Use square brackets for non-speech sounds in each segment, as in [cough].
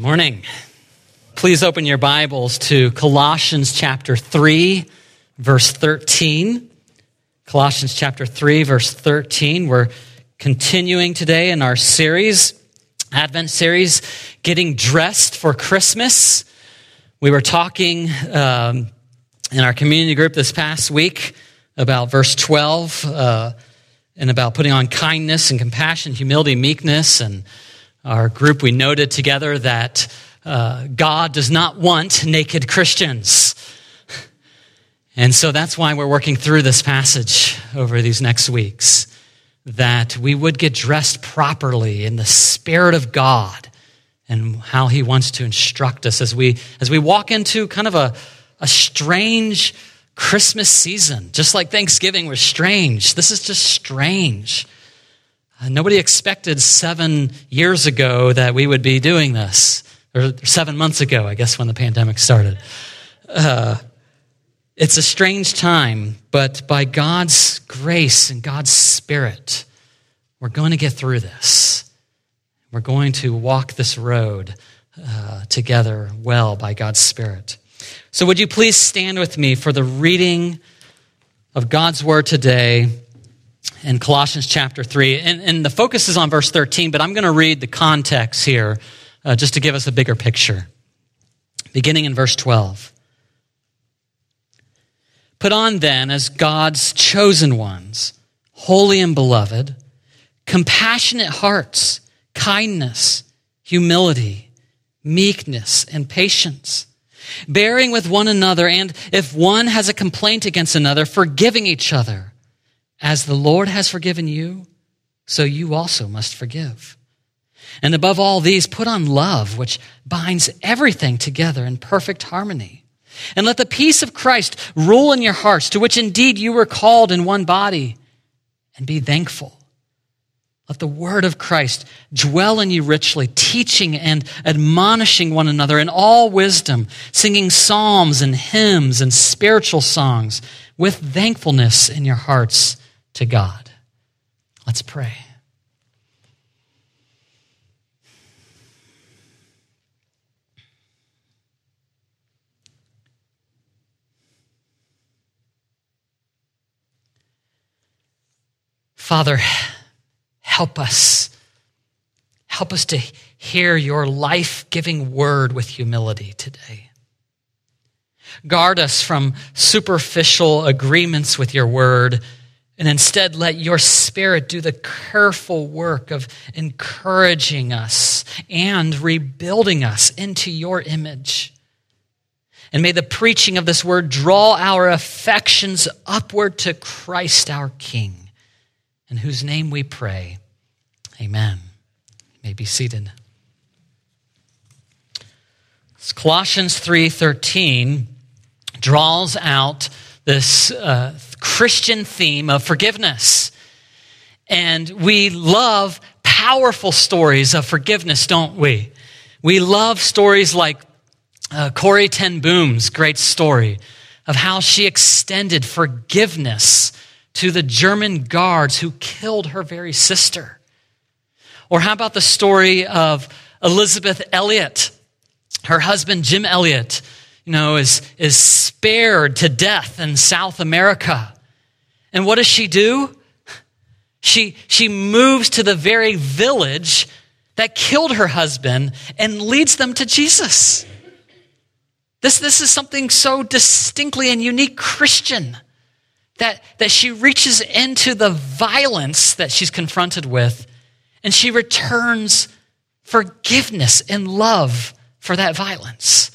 Morning. Please open your Bibles to Colossians chapter 3, verse 13. Colossians chapter 3, verse 13. We're continuing today in our series, Advent series, Getting Dressed for Christmas. We were talking um, in our community group this past week about verse 12 uh, and about putting on kindness and compassion, humility, meekness, and our group, we noted together that uh, God does not want naked Christians. And so that's why we're working through this passage over these next weeks, that we would get dressed properly in the Spirit of God and how He wants to instruct us as we, as we walk into kind of a, a strange Christmas season. Just like Thanksgiving was strange, this is just strange. Nobody expected seven years ago that we would be doing this, or seven months ago, I guess, when the pandemic started. Uh, it's a strange time, but by God's grace and God's Spirit, we're going to get through this. We're going to walk this road uh, together well by God's Spirit. So, would you please stand with me for the reading of God's Word today? In Colossians chapter 3. And, and, the focus is on verse 13, but I'm going to read the context here uh, just to give us a bigger picture. Beginning in verse 12. Put on then as God's chosen ones, holy and beloved, compassionate hearts, kindness, humility, meekness, and patience. Bearing with one another, and if one has a complaint against another, forgiving each other. As the Lord has forgiven you, so you also must forgive. And above all these, put on love, which binds everything together in perfect harmony. And let the peace of Christ rule in your hearts, to which indeed you were called in one body, and be thankful. Let the word of Christ dwell in you richly, teaching and admonishing one another in all wisdom, singing psalms and hymns and spiritual songs with thankfulness in your hearts to God. Let's pray. Father, help us. Help us to hear your life giving word with humility today. Guard us from superficial agreements with your word and instead let your spirit do the careful work of encouraging us and rebuilding us into your image. And may the preaching of this word draw our affections upward to Christ our King, in whose name we pray. Amen. You may be seated. Colossians 3:13 draws out this uh, Christian theme of forgiveness. And we love powerful stories of forgiveness, don't we? We love stories like uh, Corrie ten Boom's great story of how she extended forgiveness to the German guards who killed her very sister. Or how about the story of Elisabeth Elliot, her husband Jim Elliot, you know, is, is spared to death in South America. And what does she do? She, she moves to the very village that killed her husband and leads them to Jesus. This, this is something so distinctly and unique Christian that, that she reaches into the violence that she's confronted with and she returns forgiveness and love for that violence.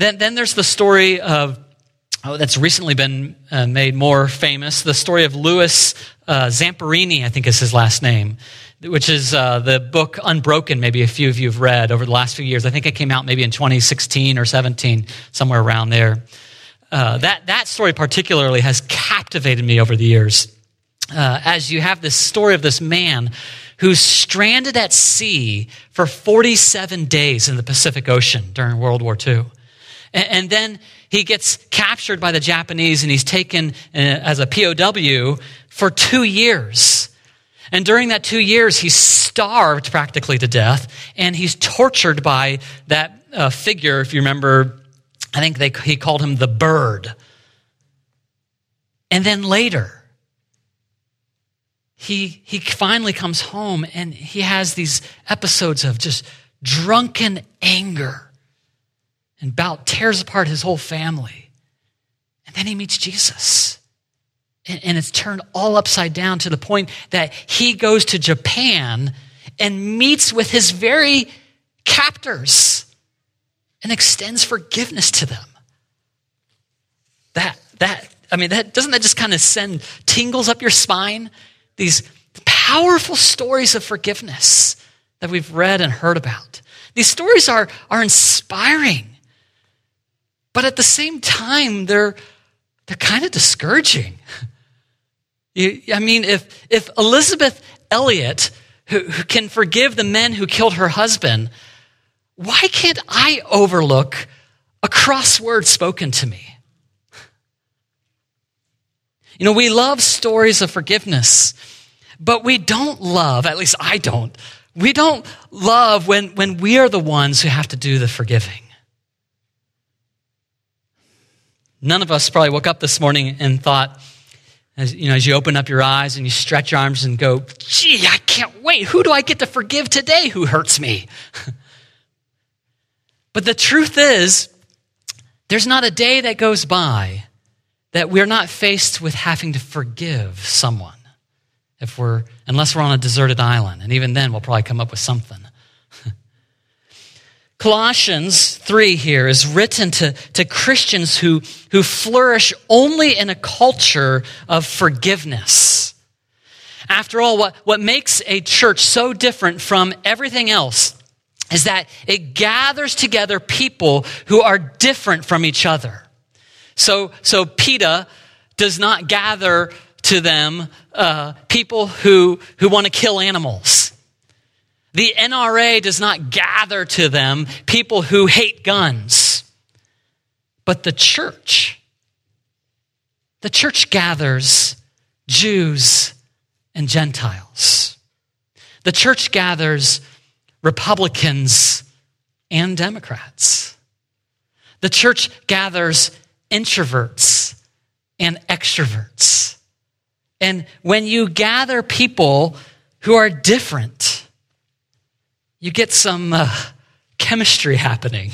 Then, then there's the story of oh, that's recently been uh, made more famous the story of Louis uh, Zamperini, I think is his last name, which is uh, the book Unbroken, maybe a few of you have read over the last few years. I think it came out maybe in 2016 or 17, somewhere around there. Uh, that, that story particularly has captivated me over the years. Uh, as you have this story of this man who's stranded at sea for 47 days in the Pacific Ocean during World War II. And then he gets captured by the Japanese and he's taken uh, as a POW for two years. And during that two years, he's starved practically to death, and he's tortured by that uh, figure. If you remember, I think they, he called him the bird. And then later, he, he finally comes home and he has these episodes of just drunken anger and about tears apart his whole family. And then he meets Jesus. And, and it's turned all upside down to the point that he goes to Japan and meets with his very captors and extends forgiveness to them. That, that, I mean, that, doesn't that just kind of send tingles up your spine? These powerful stories of forgiveness that we've read and heard about. These stories are, are inspiring, but at the same time, they're, they're kind of discouraging. I mean, if, if Elisabeth Elliot, who, who can forgive the men who killed her husband, why can't I overlook a cross word spoken to me? You know, we love stories of forgiveness, but we don't love, at least I don't, we don't love when, when we are the ones who have to do the forgiving. None of us probably woke up this morning and thought, as you know, as you open up your eyes and you stretch your arms and go, gee, I can't wait. Who do I get to forgive today who hurts me? [laughs] but the truth is, there's not a day that goes by that we're not faced with having to forgive someone if we're unless we're on a deserted island and even then we'll probably come up with something colossians 3 here is written to, to christians who, who flourish only in a culture of forgiveness after all what, what makes a church so different from everything else is that it gathers together people who are different from each other so, so PETA does not gather to them uh, people who, who want to kill animals. The NRA does not gather to them people who hate guns. But the church, the church gathers Jews and Gentiles. The church gathers Republicans and Democrats. The church gathers introverts and extroverts. And when you gather people who are different, you get some uh, chemistry happening.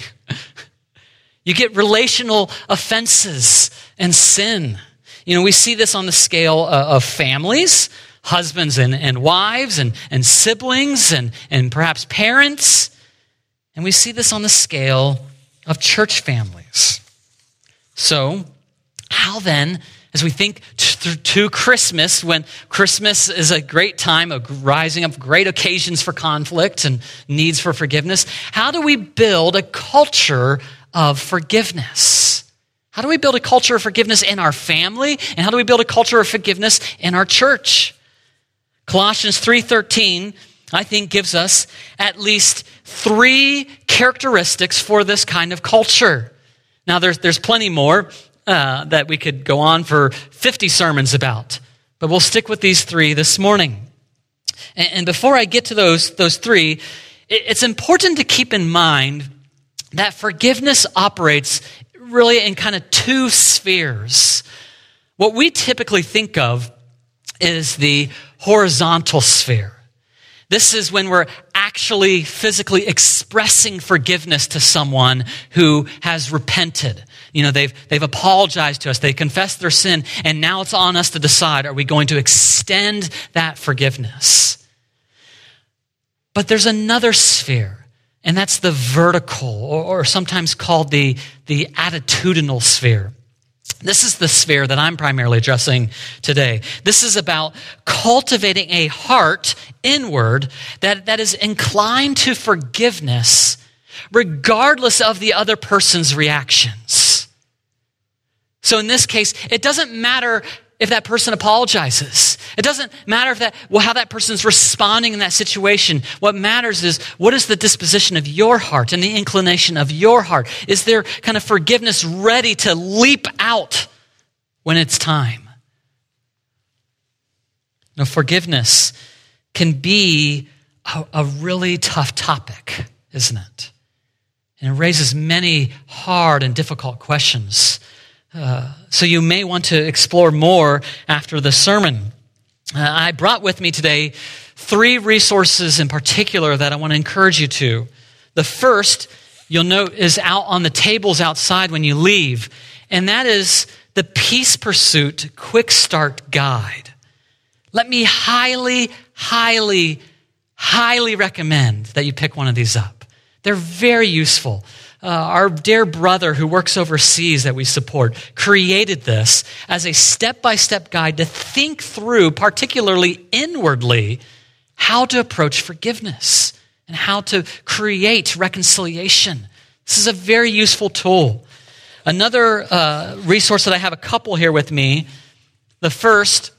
you get relational offenses and sin. You know, we see this on the scale uh, of families, husbands and, and wives, and, and siblings, and, and perhaps parents. And we see this on the scale of church families. So, how then, as we think to, Christmas, when Christmas is a great time of rising up great occasions for conflict and needs for forgiveness, how do we build a culture of forgiveness? How do we build a culture of forgiveness in our family? And how do we build a culture of forgiveness in our church? Colossians 3:13 I think gives us at least 3 characteristics for this kind of culture. Now, there's, there's plenty more uh, that we could go on for 50 sermons about, but we'll stick with these three this morning. And, and before I get to those, those three, it, it's important to keep in mind that forgiveness operates really in kind of two spheres. What we typically think of is the horizontal sphere. This is when we're actually physically expressing forgiveness to someone who has repented. You know, they've, they've apologized to us, they confessed their sin, and now it's on us to decide are we going to extend that forgiveness? But there's another sphere, and that's the vertical, or, or sometimes called the, the attitudinal sphere. This is the sphere that I'm primarily addressing today. This is about cultivating a heart inward that, that is inclined to forgiveness regardless of the other person's reactions. So in this case, it doesn't matter if that person apologizes. It doesn't matter if that, well, how that person's responding in that situation. What matters is what is the disposition of your heart and the inclination of your heart? Is there kind of forgiveness ready to leap out when it's time? Now, forgiveness can be a, a really tough topic, isn't it? And it raises many hard and difficult questions. Uh, so you may want to explore more after the sermon. Uh, I brought with me today three resources in particular that I want to encourage you to. The first, you'll note, is out on the tables outside when you leave, and that is the Peace Pursuit Quick Start Guide. Let me highly, highly, highly recommend that you pick one of these up. They're very useful. Uh, our dear brother who works overseas that we support created this as a step by step guide to think through, particularly inwardly, how to approach forgiveness and how to create reconciliation. This is a very useful tool. Another uh, resource that I have a couple here with me. The first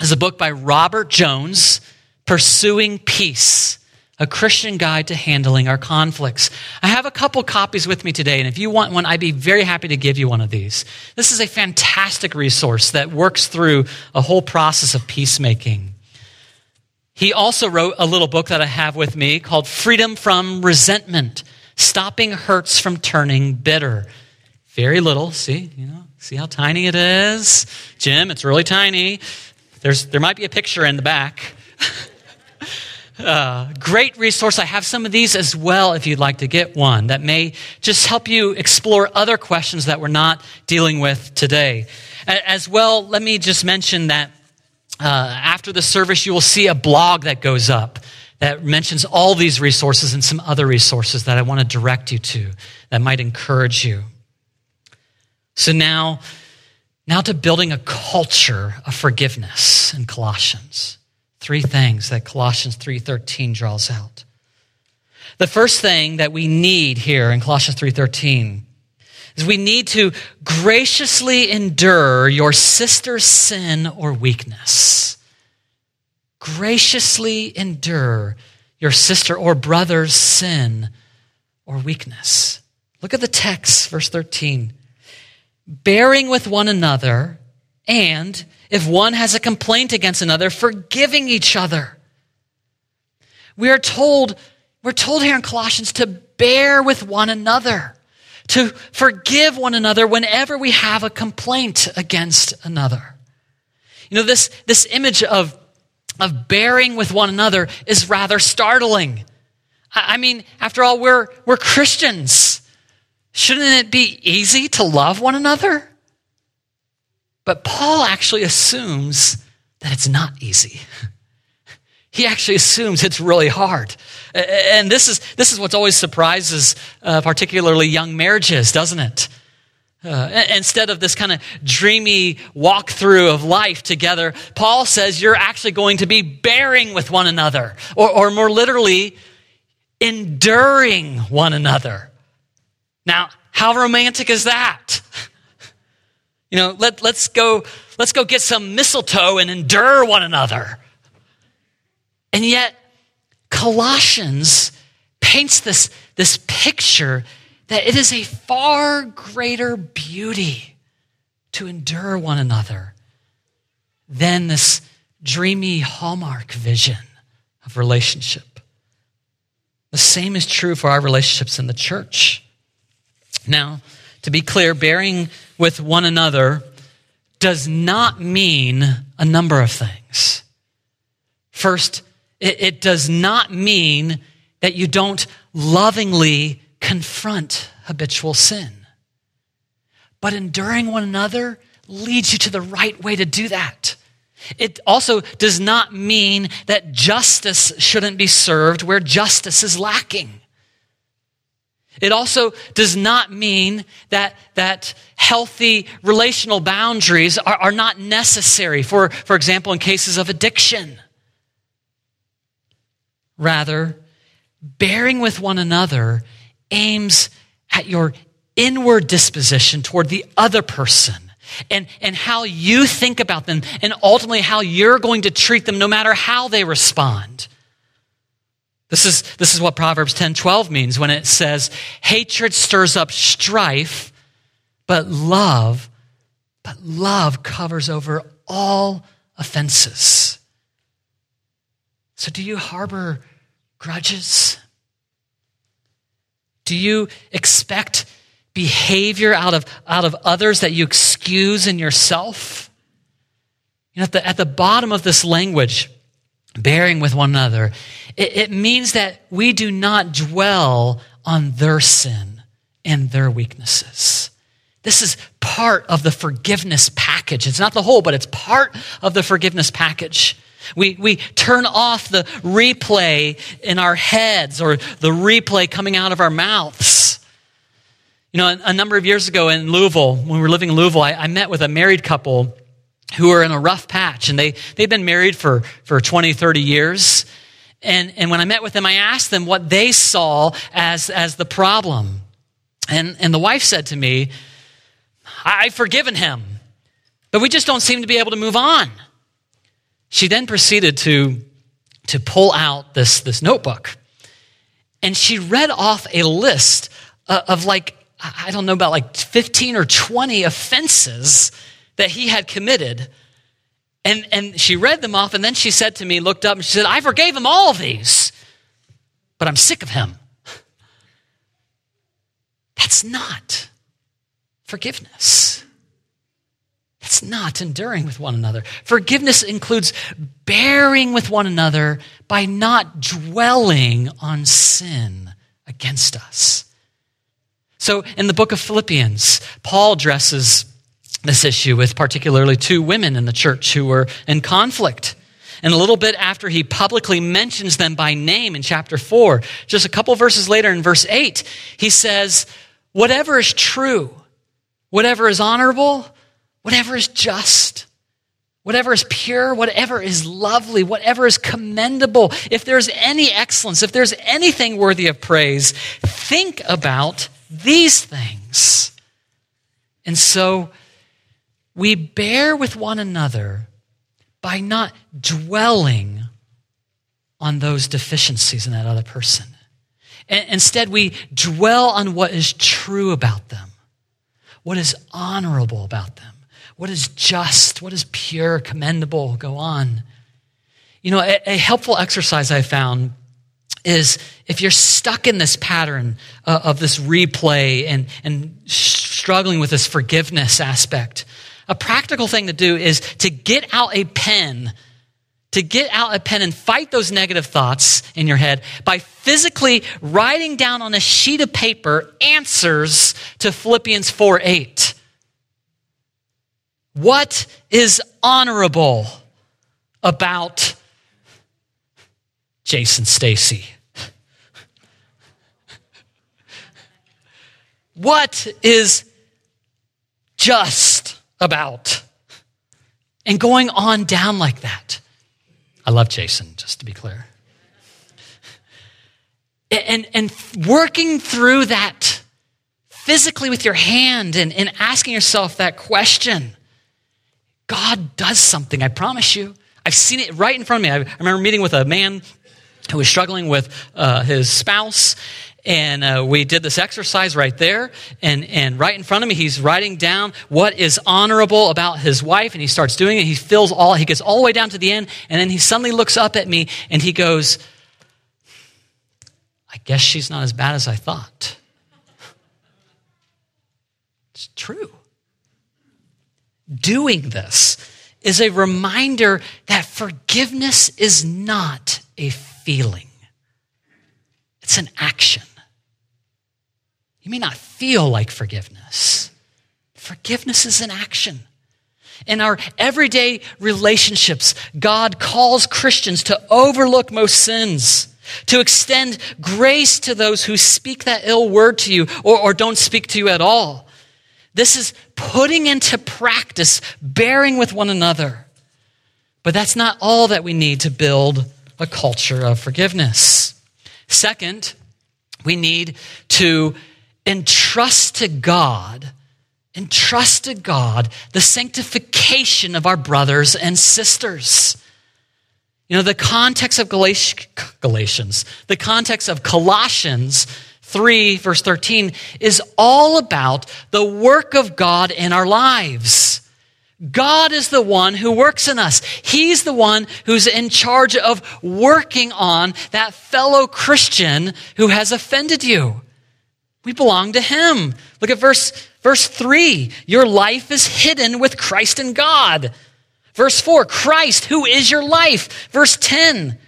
is a book by Robert Jones, Pursuing Peace a Christian guide to handling our conflicts. I have a couple copies with me today, and if you want one, I'd be very happy to give you one of these. This is a fantastic resource that works through a whole process of peacemaking. He also wrote a little book that I have with me called Freedom from Resentment Stopping Hurts from Turning Bitter. Very little, see, you know, see how tiny it is? Jim, it's really tiny. There's, there might be a picture in the back. [laughs] Uh, great resource. I have some of these as well if you'd like to get one that may just help you explore other questions that we're not dealing with today. As well, let me just mention that uh, after the service, you will see a blog that goes up that mentions all these resources and some other resources that I want to direct you to that might encourage you. So now, now to building a culture of forgiveness in Colossians. Three things that Colossians 3:13 draws out. The first thing that we need here in Colossians 3:13 is we need to graciously endure your sister's sin or weakness. Graciously endure your sister or brother's sin or weakness. Look at the text, verse 13. Bearing with one another and if one has a complaint against another, forgiving each other. We are told, we're told here in Colossians to bear with one another, to forgive one another whenever we have a complaint against another. You know, this, this image of, of bearing with one another is rather startling. I mean, after all, we're, we're Christians. Shouldn't it be easy to love one another? But Paul actually assumes that it's not easy. He actually assumes it's really hard. And this is, this is what always surprises, uh, particularly young marriages, doesn't it? Uh, instead of this kind of dreamy walkthrough of life together, Paul says you're actually going to be bearing with one another, or, or more literally, enduring one another. Now, how romantic is that? You know, let, let's go, let's go get some mistletoe and endure one another. And yet, Colossians paints this, this picture that it is a far greater beauty to endure one another than this dreamy hallmark vision of relationship. The same is true for our relationships in the church. Now, to be clear, bearing with one another does not mean a number of things. First, it, it does not mean that you don't lovingly confront habitual sin. But enduring one another leads you to the right way to do that. It also does not mean that justice shouldn't be served where justice is lacking. It also does not mean that, that healthy relational boundaries are, are not necessary, for, for example, in cases of addiction. Rather, bearing with one another aims at your inward disposition toward the other person and, and how you think about them and ultimately how you're going to treat them no matter how they respond. This is, this is what Proverbs 10 12 means when it says, hatred stirs up strife, but love, but love covers over all offenses. So, do you harbor grudges? Do you expect behavior out of, out of others that you excuse in yourself? You know, at the, at the bottom of this language, bearing with one another, it, it means that we do not dwell on their sin and their weaknesses. This is part of the forgiveness package. It's not the whole, but it's part of the forgiveness package. We, we turn off the replay in our heads or the replay coming out of our mouths. You know, a, a number of years ago in Louisville, when we were living in Louisville, I, I met with a married couple who were in a rough patch and they, they've been married for, for 20, 30 years. And, and when I met with them, I asked them what they saw as, as the problem. And, and the wife said to me, I've forgiven him, but we just don't seem to be able to move on. She then proceeded to, to pull out this, this notebook. And she read off a list of, of like, I don't know, about like 15 or 20 offenses that he had committed. And, and she read them off, and then she said to me, looked up, and she said, I forgave him all these, but I'm sick of him. That's not forgiveness. That's not enduring with one another. Forgiveness includes bearing with one another by not dwelling on sin against us. So in the book of Philippians, Paul addresses this issue with particularly two women in the church who were in conflict. And a little bit after he publicly mentions them by name in chapter 4, just a couple verses later in verse 8, he says, Whatever is true, whatever is honorable, whatever is just, whatever is pure, whatever is lovely, whatever is commendable, if there's any excellence, if there's anything worthy of praise, think about these things. And so we bear with one another by not dwelling on those deficiencies in that other person. Instead, we dwell on what is true about them, what is honorable about them, what is just, what is pure, commendable. Go on. You know, a, a helpful exercise I found is if you're stuck in this pattern uh, of this replay and, and struggling with this forgiveness aspect, a practical thing to do is to get out a pen to get out a pen and fight those negative thoughts in your head by physically writing down on a sheet of paper answers to Philippians 4 8. What is honorable about Jason Stacy? What is just about? And going on down like that. I love Jason, just to be clear. And, and working through that physically with your hand and, and asking yourself that question. God does something, I promise you. I've seen it right in front of me. I, remember meeting with a man who was struggling with uh, his spouse, and uh, we did this exercise right there. And, and right in front of me, he's writing down what is honorable about his wife. And he starts doing it. He fills all, he gets all the way down to the end. And then he suddenly looks up at me and he goes, I guess she's not as bad as I thought. [laughs] It's true. Doing this is a reminder that forgiveness is not a feeling. It's an action. You may not feel like forgiveness. Forgiveness is an action. In our everyday relationships, God calls Christians to overlook most sins, to extend grace to those who speak that ill word to you or, or don't speak to you at all. This is putting into practice bearing with one another. But that's not all that we need to build a culture of forgiveness. Second, we need to entrust to God, entrust to God the sanctification of our brothers and sisters. You know, the context of Galatians, the context of Colossians 3, verse 13, is all about the work of God in our lives. God is the one who works in us. He's the one who's in charge of working on that fellow Christian who has offended you. We belong to Him. Look at verse, verse 3. Your life is hidden with Christ in God. Verse 4, Christ, who is your life. Verse 10,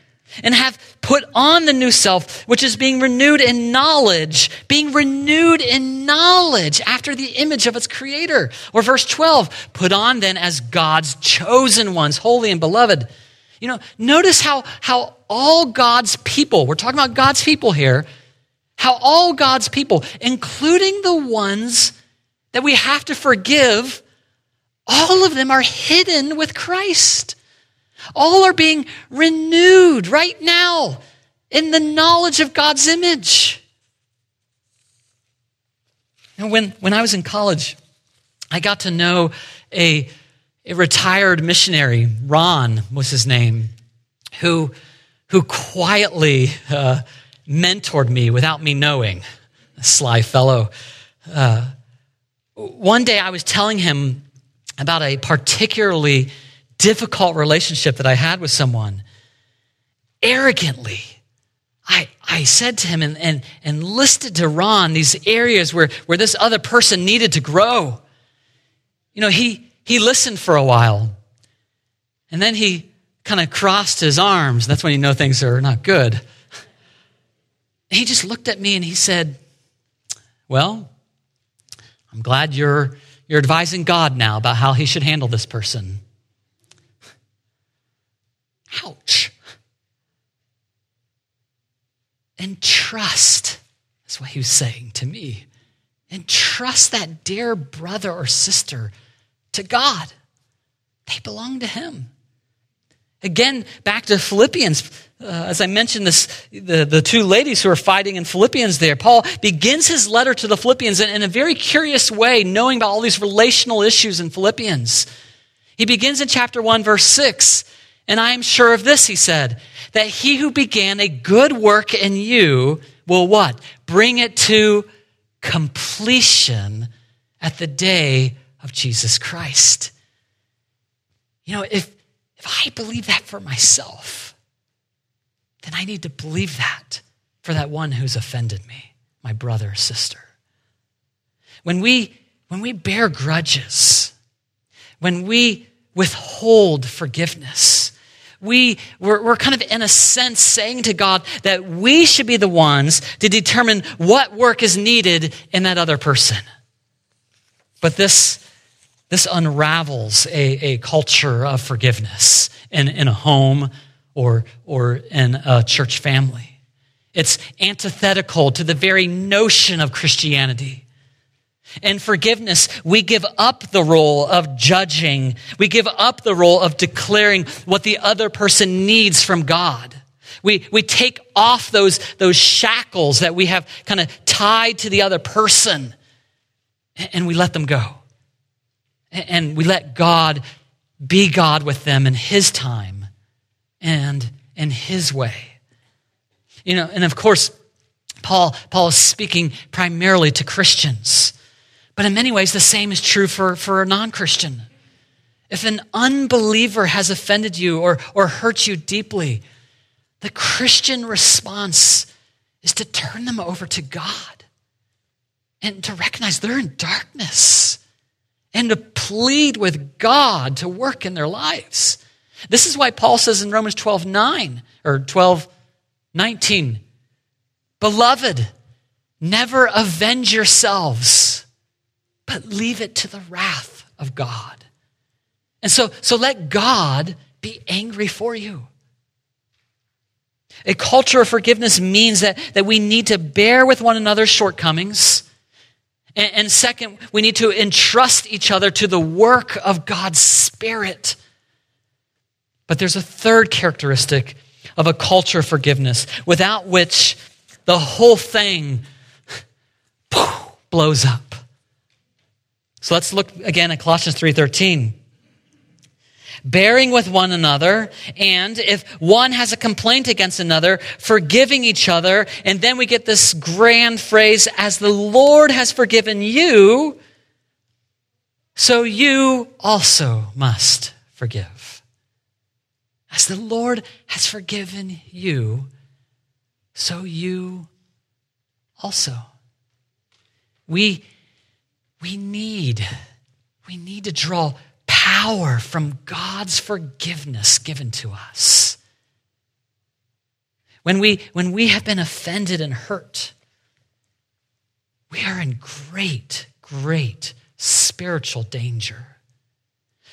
and have put on the new self, which is being renewed in knowledge, being renewed in knowledge after the image of its creator. Or verse 12, put on then as God's chosen ones, holy and beloved. You know, notice how, how all God's people, we're talking about God's people here, how all God's people, including the ones that we have to forgive, all of them are hidden with Christ. All are being renewed right now in the knowledge of God's image. And when, when I was in college, I got to know a, a retired missionary, Ron was his name, who, who quietly uh, mentored me without me knowing. Sly fellow. Uh, one day I was telling him about a particularly difficult relationship that I had with someone, arrogantly, I, I said to him and, and, and listed to Ron these areas where, where this other person needed to grow. You know, he, he listened for a while, and then he kind of crossed his arms. That's when you know things are not good. He just looked at me and he said, Well, I'm glad you're, you're advising God now about how he should handle this person. Ouch. And trust, that's what he was saying to me. And trust that dear brother or sister to God. They belong to him. Again, back to Philippians. Uh, as I mentioned, this, the, the two ladies who are fighting in Philippians there, Paul begins his letter to the Philippians in, in a very curious way, knowing about all these relational issues in Philippians. He begins in chapter 1, verse 6. And I am sure of this, he said, that he who began a good work in you will what? Bring it to completion at the day of Jesus Christ. You know, if, if I believe that for myself, then I need to believe that for that one who's offended me, my brother or sister. When we, when we bear grudges, when we withhold forgiveness. We, we're, we're kind of, in a sense, saying to God that we should be the ones to determine what work is needed in that other person. But this, this unravels a, a culture of forgiveness in, in a home or, or in a church family. It's antithetical to the very notion of Christianity. In forgiveness, we give up the role of judging. We give up the role of declaring what the other person needs from God. We, we take off those, those shackles that we have kind of tied to the other person and we let them go. And we let God be God with them in His time and in His way. You know, and of course, Paul, Paul is speaking primarily to Christians. But in many ways, the same is true for, for a non Christian. If an unbeliever has offended you or, or hurt you deeply, the Christian response is to turn them over to God and to recognize they're in darkness and to plead with God to work in their lives. This is why Paul says in Romans 12 9 or 12 19, Beloved, never avenge yourselves but leave it to the wrath of God. And so, so let God be angry for you. A culture of forgiveness means that, that we need to bear with one another's shortcomings. And, and second, we need to entrust each other to the work of God's Spirit. But there's a third characteristic of a culture of forgiveness without which the whole thing blows up. So let's look again at Colossians 3:13. Bearing with one another, and if one has a complaint against another, forgiving each other, and then we get this grand phrase, as the Lord has forgiven you, so you also must forgive. As the Lord has forgiven you, so you also. We, we need, we need to draw power from God's forgiveness given to us. When we, when we have been offended and hurt, we are in great, great spiritual danger.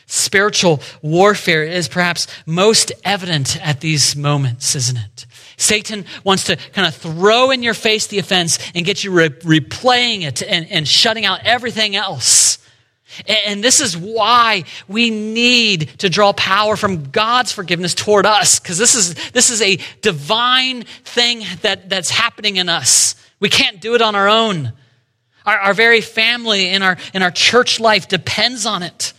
Spiritual warfare is perhaps most evident at these moments, isn't it? Satan wants to kind of throw in your face the offense and get you re- replaying it and, and shutting out everything else. And this is why we need to draw power from God's forgiveness toward us, because this is, this is a divine thing that, that's happening in us. We can't do it on our own. Our, our very family and our, and our church life depends on it.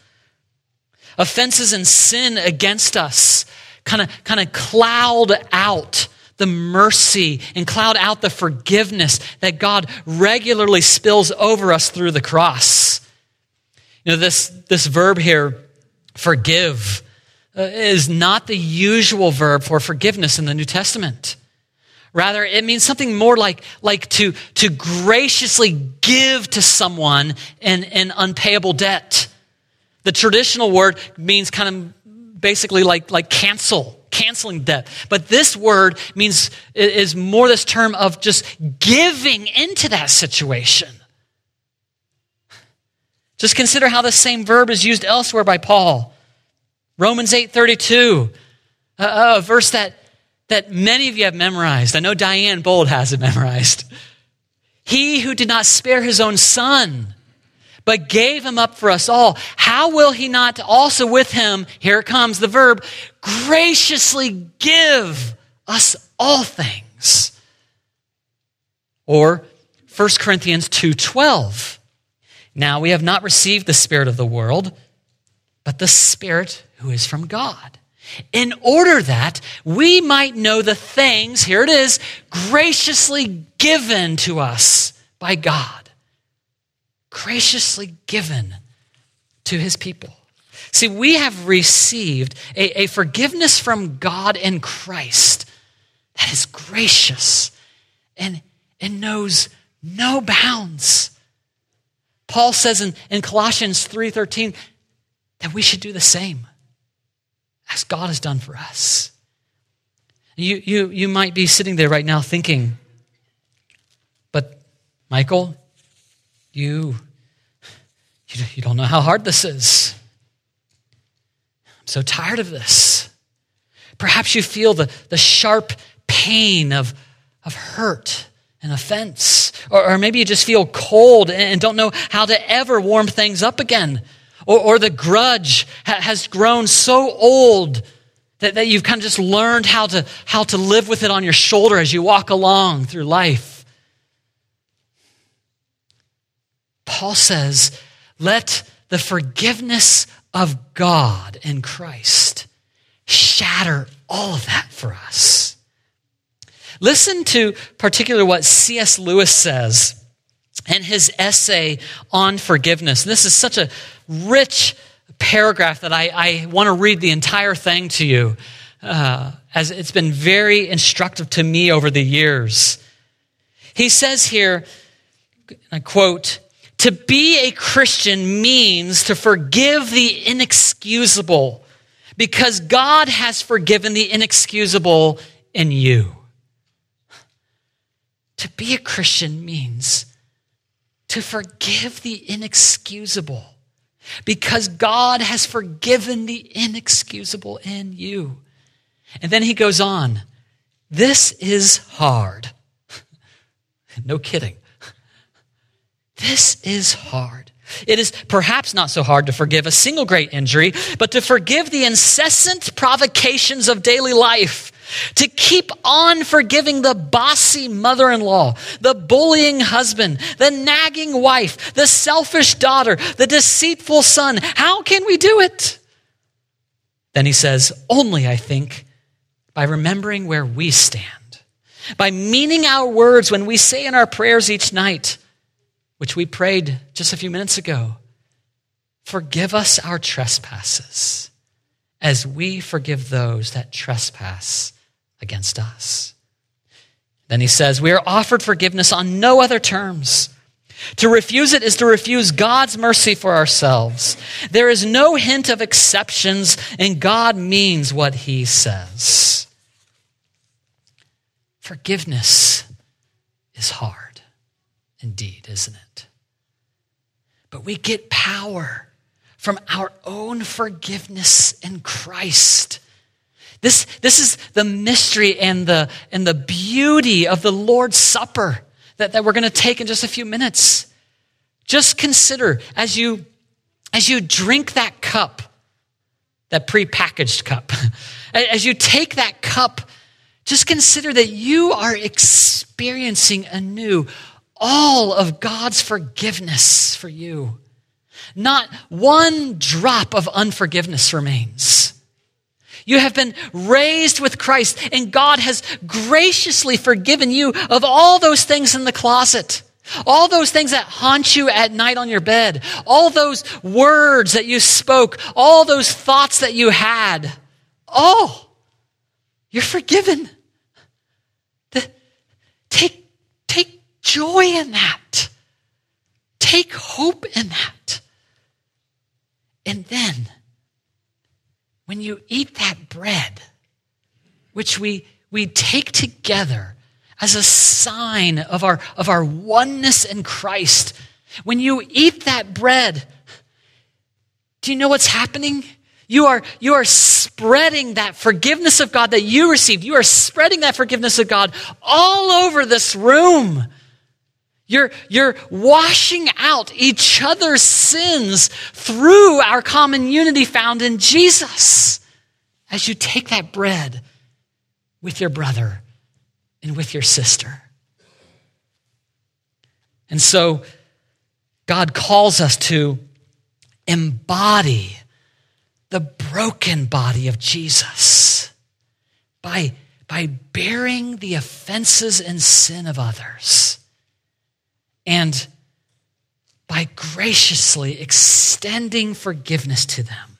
Offenses and sin against us kind of kind of cloud out the mercy and cloud out the forgiveness that God regularly spills over us through the cross. Know, this, this verb here, forgive, uh, is not the usual verb for forgiveness in the New Testament. Rather, it means something more like, like to, to graciously give to someone an, an unpayable debt. The traditional word means kind of basically like, like cancel, canceling debt. But this word means, is more this term of just giving into that situation. Just consider how the same verb is used elsewhere by Paul. Romans 8:32, a, a verse that that many of you have memorized. I know Diane Bold has it memorized. He who did not spare his own son, but gave him up for us all, how will he not also with him, here comes the verb, graciously give us all things? Or 1 Corinthians 2:12. Now we have not received the spirit of the world, but the spirit who is from God in order that we might know the things, here it is, graciously given to us by God. Graciously given to his people. See, we have received a, a forgiveness from God in Christ that is gracious and, and knows no bounds. Paul says in, in Colossians 3:13 that we should do the same as God has done for us. You, you, you might be sitting there right now thinking, but Michael, you, you, you don't know how hard this is. I'm so tired of this. Perhaps you feel the, the sharp pain of, of hurt and offense. Or, or maybe you just feel cold and don't know how to ever warm things up again. Or, or the grudge ha- has grown so old that, that you've kind of just learned how to, how to live with it on your shoulder as you walk along through life. Paul says, let the forgiveness of God in Christ shatter all of that for us. Listen to particularly what C.S. Lewis says in his essay on forgiveness. This is such a rich paragraph that I, I want to read the entire thing to you, uh, as it's been very instructive to me over the years. He says here, I quote, to be a Christian means to forgive the inexcusable because God has forgiven the inexcusable in you. To be a Christian means to forgive the inexcusable because God has forgiven the inexcusable in you. And then he goes on, this is hard. [laughs] no kidding. This is hard. It is perhaps not so hard to forgive a single great injury, but to forgive the incessant provocations of daily life to keep on forgiving the bossy mother in law, the bullying husband, the nagging wife, the selfish daughter, the deceitful son. How can we do it? Then he says, Only, I think, by remembering where we stand, by meaning our words when we say in our prayers each night, which we prayed just a few minutes ago. Forgive us our trespasses as we forgive those that trespass against us. Then he says, We are offered forgiveness on no other terms. To refuse it is to refuse God's mercy for ourselves. There is no hint of exceptions, and God means what he says. Forgiveness is hard, indeed, isn't it? But we get power from our own forgiveness in Christ. This, this is the mystery and the, and the beauty of the Lord's Supper that, that we're going to take in just a few minutes. Just consider as you, as you drink that cup, that prepackaged cup, [laughs] as you take that cup, just consider that you are experiencing anew all of God's forgiveness for you. Not one drop of unforgiveness remains. You have been raised with Christ, and God has graciously forgiven you of all those things in the closet. All those things that haunt you at night on your bed, all those words that you spoke, all those thoughts that you had. Oh, you're forgiven. The, take, take joy in that. Take hope in that. And then, when you eat that bread, which we, we take together as a sign of our, of our oneness in Christ, when you eat that bread, do you know what's happening? You are, you are spreading that forgiveness of God that you received. You are spreading that forgiveness of God all over this room. You're, you're washing out each other's sins through our common unity found in Jesus as you take that bread with your brother and with your sister. And so, God calls us to embody the broken body of Jesus by, by bearing the offenses and sin of others and by graciously extending forgiveness to them,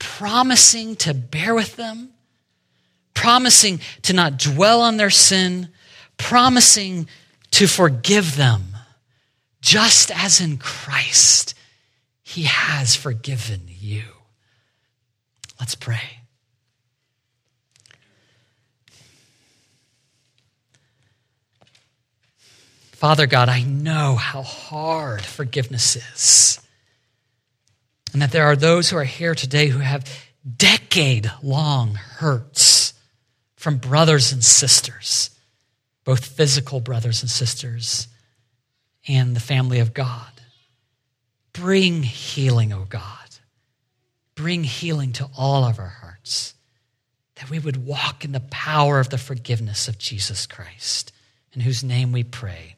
promising to bear with them, promising to not dwell on their sin, promising to forgive them, just as in Christ he has forgiven you. Let's pray. Father God, I know how hard forgiveness is. And that there are those who are here today who have decade long hurts from brothers and sisters, both physical brothers and sisters and the family of God. Bring healing, O oh God. Bring healing to all of our hearts, that we would walk in the power of the forgiveness of Jesus Christ, in whose name we pray.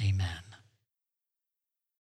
Amen.